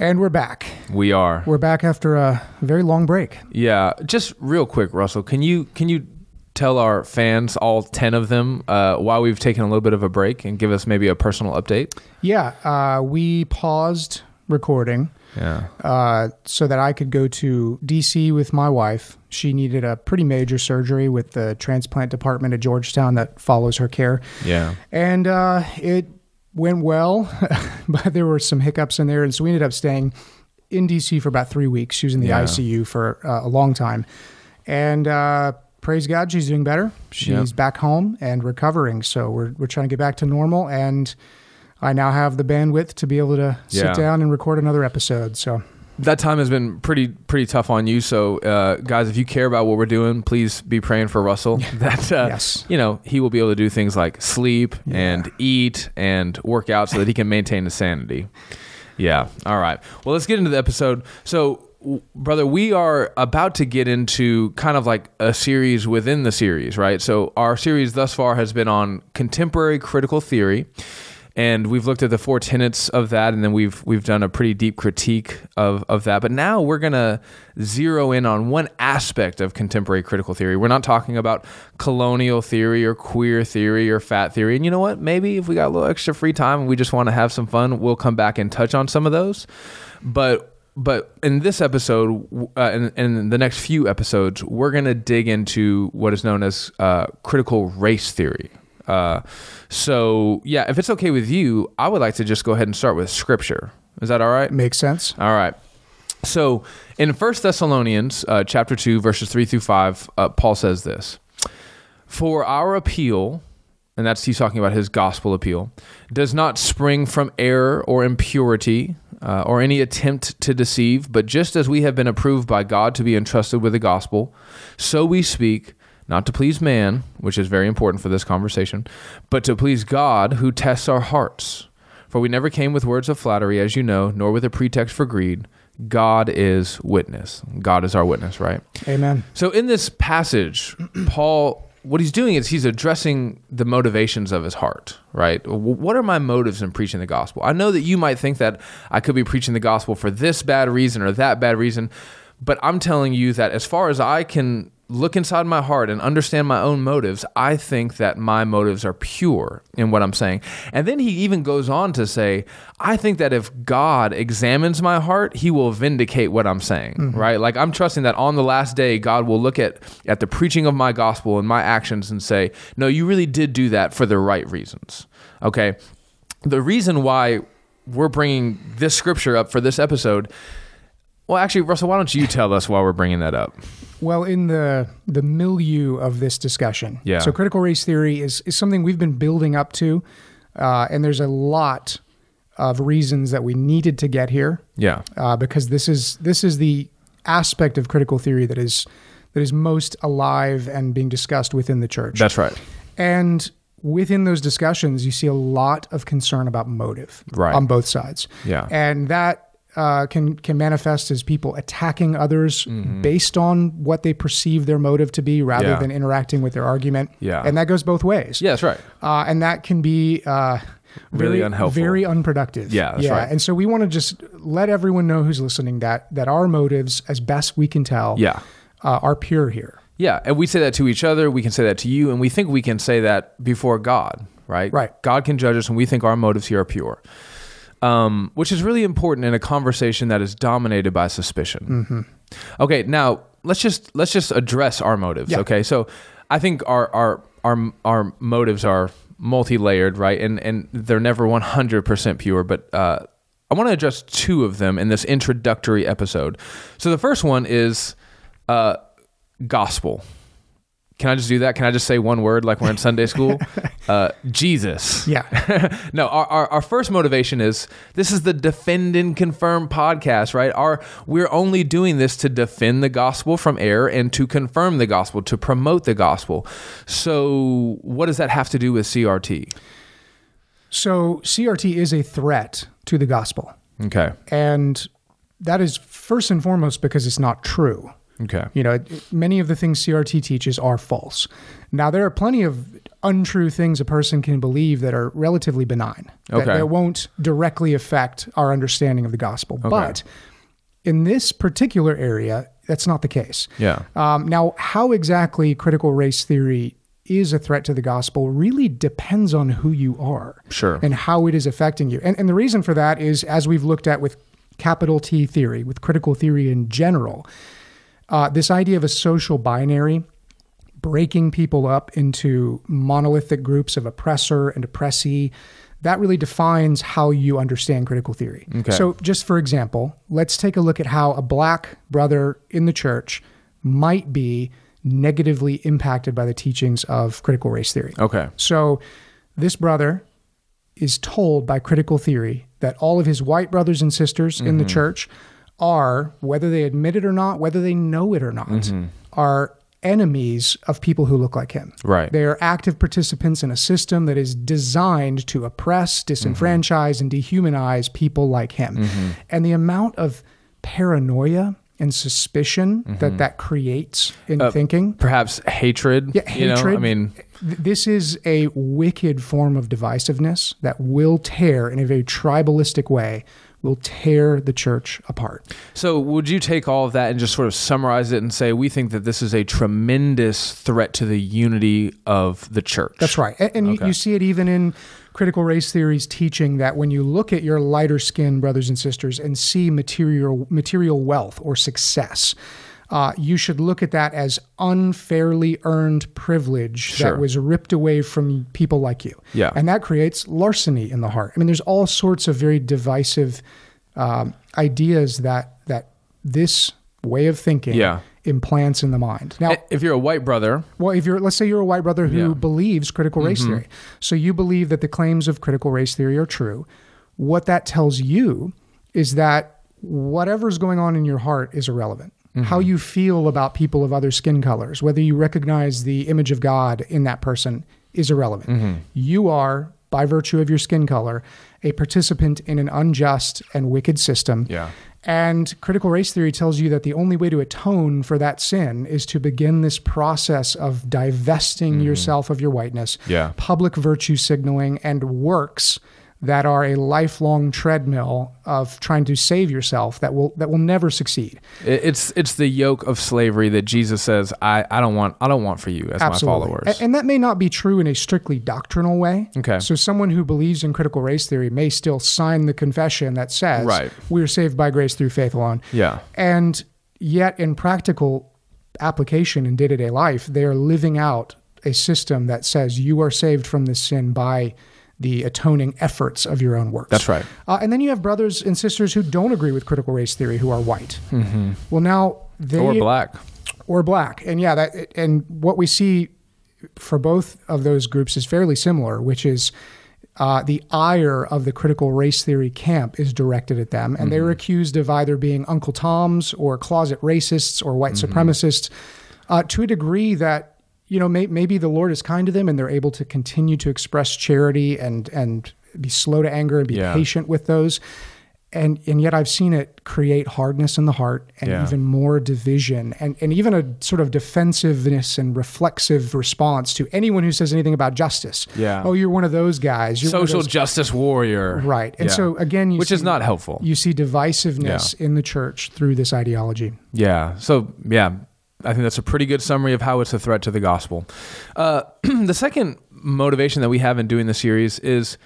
And we're back. We are. We're back after a very long break. Yeah, just real quick, Russell. Can you can you tell our fans, all ten of them, uh, why we've taken a little bit of a break and give us maybe a personal update? Yeah, uh, we paused recording Yeah. uh, so that I could go to DC with my wife. She needed a pretty major surgery with the transplant department at Georgetown that follows her care. Yeah. and uh, it went well, but there were some hiccups in there, and so we ended up staying in DC for about three weeks. She was in the Yeah. ICU for uh, a long time, and uh, praise God, she's doing better. She's Yep. back home and recovering. So we're we're trying to get back to normal, and I now have the bandwidth to be able to sit Yeah. down and record another episode. So That time has been pretty pretty tough on you. So, uh, guys, if you care about what we're doing, please be praying for Russell. That uh, Yes. you know he will be able to do things like sleep and eat and work out so that he can maintain his sanity. Yeah. All right. Well, let's get into the episode. So, w- brother, we are about to get into kind of like a series within the series, right? So, our series thus far has been on contemporary critical theory. And we've looked at the four tenets of that, and then we've we've done a pretty deep critique of, of that. But now we're gonna zero in on one aspect of contemporary critical theory. We're not talking about colonial theory or queer theory or fat theory. And you know what? Maybe if we got a little extra free time and we just want to have some fun, we'll come back and touch on some of those. But but in this episode, uh, and in, the next few episodes, we're gonna dig into what is known as uh, critical race theory. Uh, so yeah, if it's okay with you, I would like to just go ahead and start with scripture. Is that all right? makes sense. All right. So in First Thessalonians uh, chapter two, verses three through five, uh, Paul says this: "For our appeal, and that's he's talking about his gospel appeal, does not spring from error or impurity." Uh, or any attempt to deceive, but just as we have been approved by God to be entrusted with the gospel, so we speak, not to please man, which is very important for this conversation, but to please God who tests our hearts. For we never came with words of flattery, as you know, nor with a pretext for greed. God is witness. God is our witness, right? Amen. So in this passage, Paul, what he's doing is he's addressing the motivations of his heart, right? What are my motives in preaching the gospel? I know that you might think that I could be preaching the gospel for this bad reason or that bad reason, but I'm telling you that as far as I can look inside my heart and understand my own motives, I think that my motives are pure in what I'm saying. And then he even goes on to say, I think that if God examines my heart, he will vindicate what I'm saying, mm-hmm. right? Like I'm trusting that on the last day, God will look at, at the preaching of my gospel and my actions and say, no, you really did do that for the right reasons. Okay. The reason why we're bringing this scripture up for this episode. Well, actually, Russell, why don't you tell us why we're bringing that up? Well, in the the milieu of this discussion, Yeah. So critical race theory is is something we've been building up to, uh, and there's a lot of reasons that we needed to get here Yeah. uh, because this is this is the aspect of critical theory that is that is most alive and being discussed within the church. That's right. and within those discussions, you see a lot of concern about motive Right. on both sides. Yeah. and that uh, can can manifest as people attacking others based on what they perceive their motive to be, rather Mm-hmm. Yeah. than interacting with their argument. Yeah. and that goes both ways. Yeah, that's right. uh, and that can be. Uh, Really very, unhelpful. very unproductive. Yeah, that's yeah. right. And so we want to just let everyone know who's listening that that our motives, as best we can tell, Yeah. uh, are pure here. Yeah, and we say that to each other. We can say that to you, and we think we can say that before God, right? Right. God can judge us, and we think our motives here are pure, um, which is really important in a conversation that is dominated by suspicion. Okay, now let's just let's just address our motives. Yeah. Okay, so I think our our our our motives are multi-layered, right? And and they're never one hundred percent pure, but. Uh, I want to address two of them in this introductory episode. So the first one is uh, gospel. Can I just do that? Can I just say one word like we're in Sunday school? Uh, Jesus. Yeah. no, our, our, our first motivation is this is the defend and confirm podcast, right? Our we're only doing this to defend the gospel from error and to confirm the gospel, to promote the gospel. So what does that have to do with CRT? So CRT is a threat to the gospel. Okay. And that is first and foremost because it's not true. Okay. You know, many of the things CRT teaches are false. Now, there are plenty of untrue things a person can believe that are relatively benign, that, Okay. that won't directly affect our understanding of the gospel. Okay. But in this particular area, that's not the case. Yeah. Um, now, how exactly critical race theory is a threat to the gospel really depends on who you are Sure. and how it is affecting you. And, and the reason for that is, as we've looked at with capital T theory, with critical theory in general, uh, this idea of a social binary breaking people up into monolithic groups of oppressor and oppressee that really defines how you understand critical theory Okay. so just for example let's take a look at how a black brother in the church might be negatively impacted by the teachings of critical race theory Okay. so this brother is told by critical theory that all of his white brothers and sisters in the church are, whether they admit it or not, whether they know it or not, mm-hmm. are enemies of people who look like him. Right. They are active participants in a system that is designed to oppress, disenfranchise, mm-hmm. and dehumanize people like him. Mm-hmm. And the amount of paranoia and suspicion that that creates in uh, thinking Perhaps hatred. yeah, You know, hatred. I mean, this is a wicked form of divisiveness that will tear, in a very tribalistic way, will tear the church apart. so would you take all of that and just sort of summarize it and say we think that this is a tremendous threat to the unity of the church? That's right, and, and you, Okay. you see it even in critical race theories teaching that when you look at your lighter skinned brothers and sisters and see material material wealth or success. Uh, you should look at that as unfairly earned privilege Sure. that was ripped away from people like you. Yeah. And that creates larceny in the heart. I mean, there's all sorts of very divisive um, ideas that that this way of thinking Yeah. implants in the mind. Now, If you're a white brother, well, if you're, let's say you're a white brother who Yeah. believes critical race theory, so you believe that the claims of critical race theory are true. What that tells you is that whatever's going on in your heart is irrelevant. How mm-hmm. you feel about people of other skin colors, whether you recognize the image of God in that person, is irrelevant. Mm-hmm. You are, by virtue of your skin color, a participant in an unjust and wicked system. Yeah. And critical race theory tells you that the only way to atone for that sin is to begin this process of divesting mm-hmm. yourself of your whiteness, Yeah. public virtue signaling, and works that are a lifelong treadmill of trying to save yourself that will that will never succeed. it's it's the yoke of slavery that Jesus says I, I don't want I don't want for you as my followers. A- And, that may not be true in a strictly doctrinal way. Okay. So someone who believes in critical race theory may still sign the confession that says Right. we are saved by grace through faith alone. yeah. And yet, in practical application in day to day life, they are living out a system that says you are saved from this sin by the atoning efforts of your own works. That's right. Uh, and then you have brothers and sisters who don't agree with critical race theory who are white. Well, now they Or black. or black, and yeah, that and what we see for both of those groups is fairly similar, which is. Uh, the ire of the critical race theory camp is directed at them, and they're accused of either being Uncle Toms or closet racists or white supremacists uh, to a degree that you know may, maybe the Lord is kind to them and they're able to continue to express charity and and be slow to anger and be Yeah. patient with those. And and yet I've seen it create hardness in the heart and Yeah. even more division and, and even a sort of defensiveness and reflexive response to anyone who says anything about justice. Yeah. Oh, you're one of those guys. You're Social those- justice warrior. Right. And Yeah. so again, you which see, is not helpful. you see divisiveness in the church through this ideology. Yeah. So yeah, I think that's a pretty good summary of how it's a threat to the gospel. Uh, the second motivation that we have in doing the series is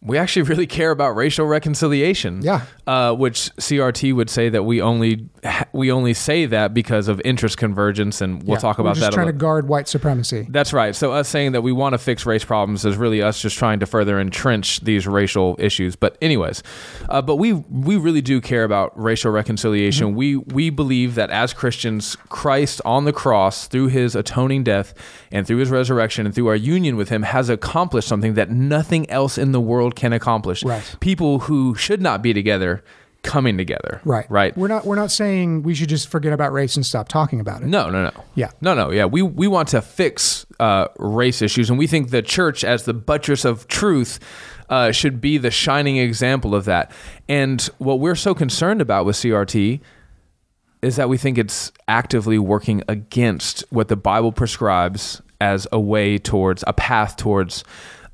we actually really care about racial reconciliation. Yeah. Uh, which CRT would say that we only we only say that because of interest convergence, and we'll Yeah. talk We're about just that. trying to guard white supremacy. That's right. So us saying that we want to fix race problems is really us just trying to further entrench these racial issues. But anyways, uh, but we we really do care about racial reconciliation. We we believe that as Christians, Christ on the cross through His atoning death and through His resurrection and through our union with Him has accomplished something that nothing else in the world can accomplish. Right. People who should not be together coming together. Right. Right. We're not we're not saying we should just forget about race and stop talking about it. No, no, no. Yeah. No, no. Yeah. We we want to fix uh, race issues, and we think the church, as the buttress of truth, uh, should be the shining example of that. And what we're so concerned about with CRT, is that we think it's actively working against what the Bible prescribes as a way towards a path towards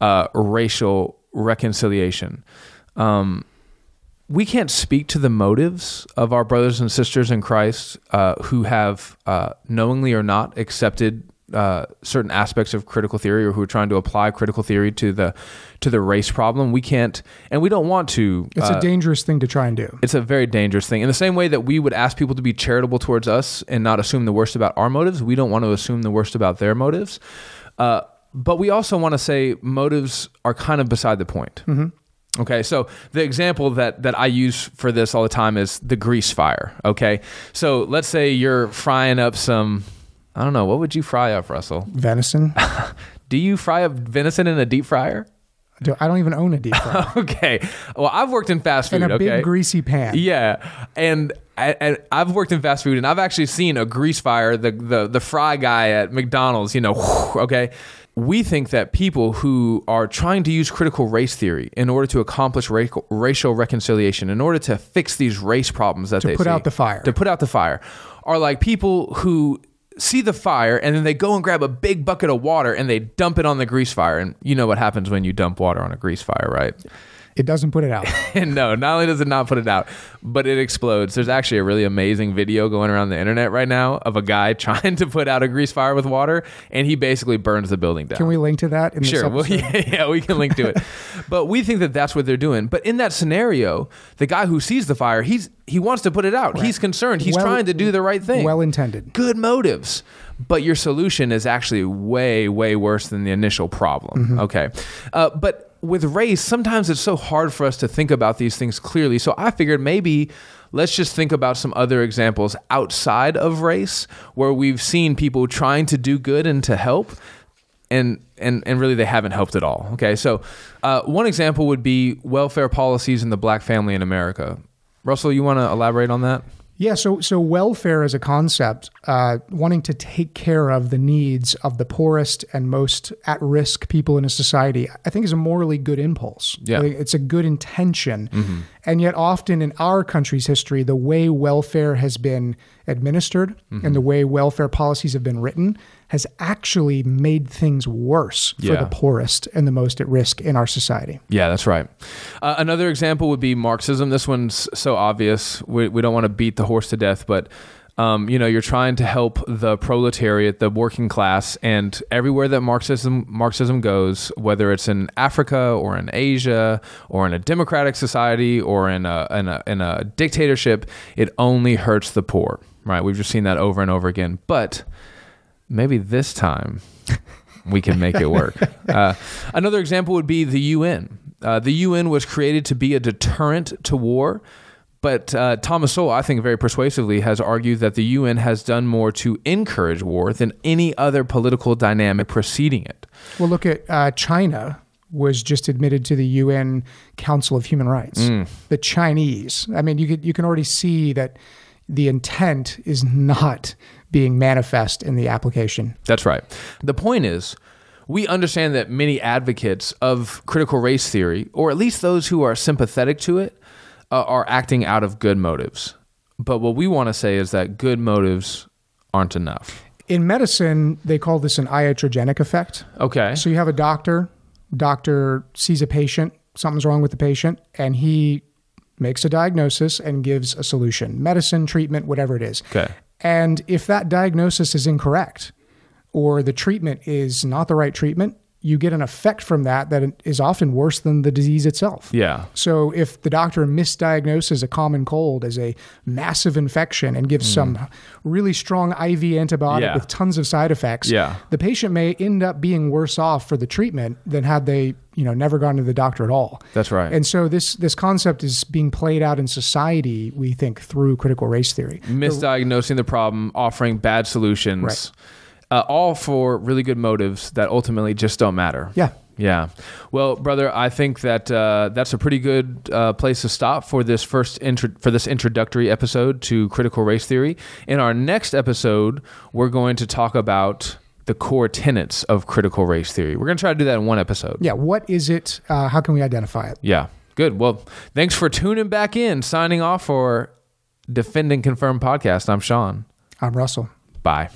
uh, racial reconciliation. Um, we can't speak to the motives of our brothers and sisters in Christ uh, who have uh, knowingly or not accepted uh, certain aspects of critical theory or who are trying to apply critical theory to the to the race problem. We can't, and we don't want to. It's uh, a dangerous thing to try and do. it's a very dangerous thing. In the same way that we would ask people to be charitable towards us and not assume the worst about our motives, we don't want to assume the worst about their motives. Uh, but we also want to say motives are kind of beside the point. Okay, so the example that that I use for this all the time is the grease fire. Okay, so let's say you're frying up some. I don't know. What would you fry up, Russell? Venison. Do you fry up venison in a deep fryer? I don't even own a deep fryer. Okay. Well, I've worked in fast food. In a okay. big greasy pan. Yeah, and, and I've worked in fast food, and I've actually seen a grease fire, the the the fry guy at McDonald's. You know, okay. We think that people who are trying to use critical race theory in order to accomplish ra- racial reconciliation, in order to fix these race problems that they put see, out the fire. to put out the fire, are like people who see the fire and then they go and grab a big bucket of water and they dump it on the grease fire. And you know what happens when you dump water on a grease fire, right? It doesn't put it out. No, not only does it not put it out, but it explodes. There's actually a really amazing video going around the internet right now of a guy trying to put out a grease fire with water, and he basically burns the building down. Can we link to that in Sure. Well, yeah, yeah, we can link to it. but we think that that's what they're doing. But in that scenario, the guy who sees the fire, he's he wants to put it out. He's concerned. He's Well- trying to do the right thing. Well intended. Good motives. But your solution is actually way, way worse than the initial problem. Mm-hmm. Okay. Uh, but with race, sometimes it's so hard for us to think about these things clearly. So I figured maybe let's just think about some other examples outside of race where we've seen people trying to do good and to help and and and really they haven't helped at all. Okay, so uh, one example would be welfare policies in the black family in America. Russell, you want to elaborate on that? Yeah, so so welfare as a concept, uh, wanting to take care of the needs of the poorest and most at-risk people in a society, I think is a morally good impulse. Yeah. It's a good intention, and yet often in our country's history, the way welfare has been administered and the way welfare policies have been written has actually made things worse for Yeah. the poorest and the most at risk in our society. Yeah, that's right. Uh, another example would be Marxism. This one's so obvious. We, we don't want to beat the horse to death, but um, you know, you're trying to help the proletariat, the working class, and everywhere that Marxism Marxism goes, whether it's in Africa or in Asia or in a democratic society or in a in a, in a dictatorship, it only hurts the poor. Right? We've just seen that over and over again. But maybe this time we can make it work. Uh, another example would be the UN. Uh, the UN was created to be a deterrent to war, but uh, Thomas Sowell, I think very persuasively, has argued that the UN has done more to encourage war than any other political dynamic preceding it. Well, look at uh, China was just admitted to the UN Council of Human Rights. Mm. The Chinese. I mean, you could you can already see that the intent is not being manifest in the application. That's right. The point is, we understand that many advocates of critical race theory, or at least those who are sympathetic to it, uh, are acting out of good motives. But what we want to say is that good motives aren't enough. In medicine, they call this an iatrogenic effect. Okay. So you have a doctor, doctor sees a patient, something's wrong with the patient, and he makes a diagnosis and gives a solution, medicine, treatment, whatever it is. Okay. And if that diagnosis is incorrect or the treatment is not the right treatment, you get an effect from that that is often worse than the disease itself. Yeah. So if the doctor misdiagnoses a common cold as a massive infection and gives hmm. some really strong IV antibiotic. Yeah. with tons of side effects, Yeah. the patient may end up being worse off for the treatment than had they, you know, never gone to the doctor at all. That's right. And so this this concept is being played out in society, we think, through critical race theory. Misdiagnosing the problem, offering bad solutions, Right. Uh, all for really good motives that ultimately just don't matter. Yeah. Yeah. Well, brother, I think that uh, that's a pretty good uh, place to stop for this first intro- for this introductory episode to critical race theory. In our next episode, we're going to talk about the core tenets of critical race theory. We're going to try to do that in one episode. Yeah. What is it? Uh, how can we identify it? Yeah. Good. Well, thanks for tuning back in. Signing off for Defend and Confirm podcast. I'm Sean. I'm Russell. Bye.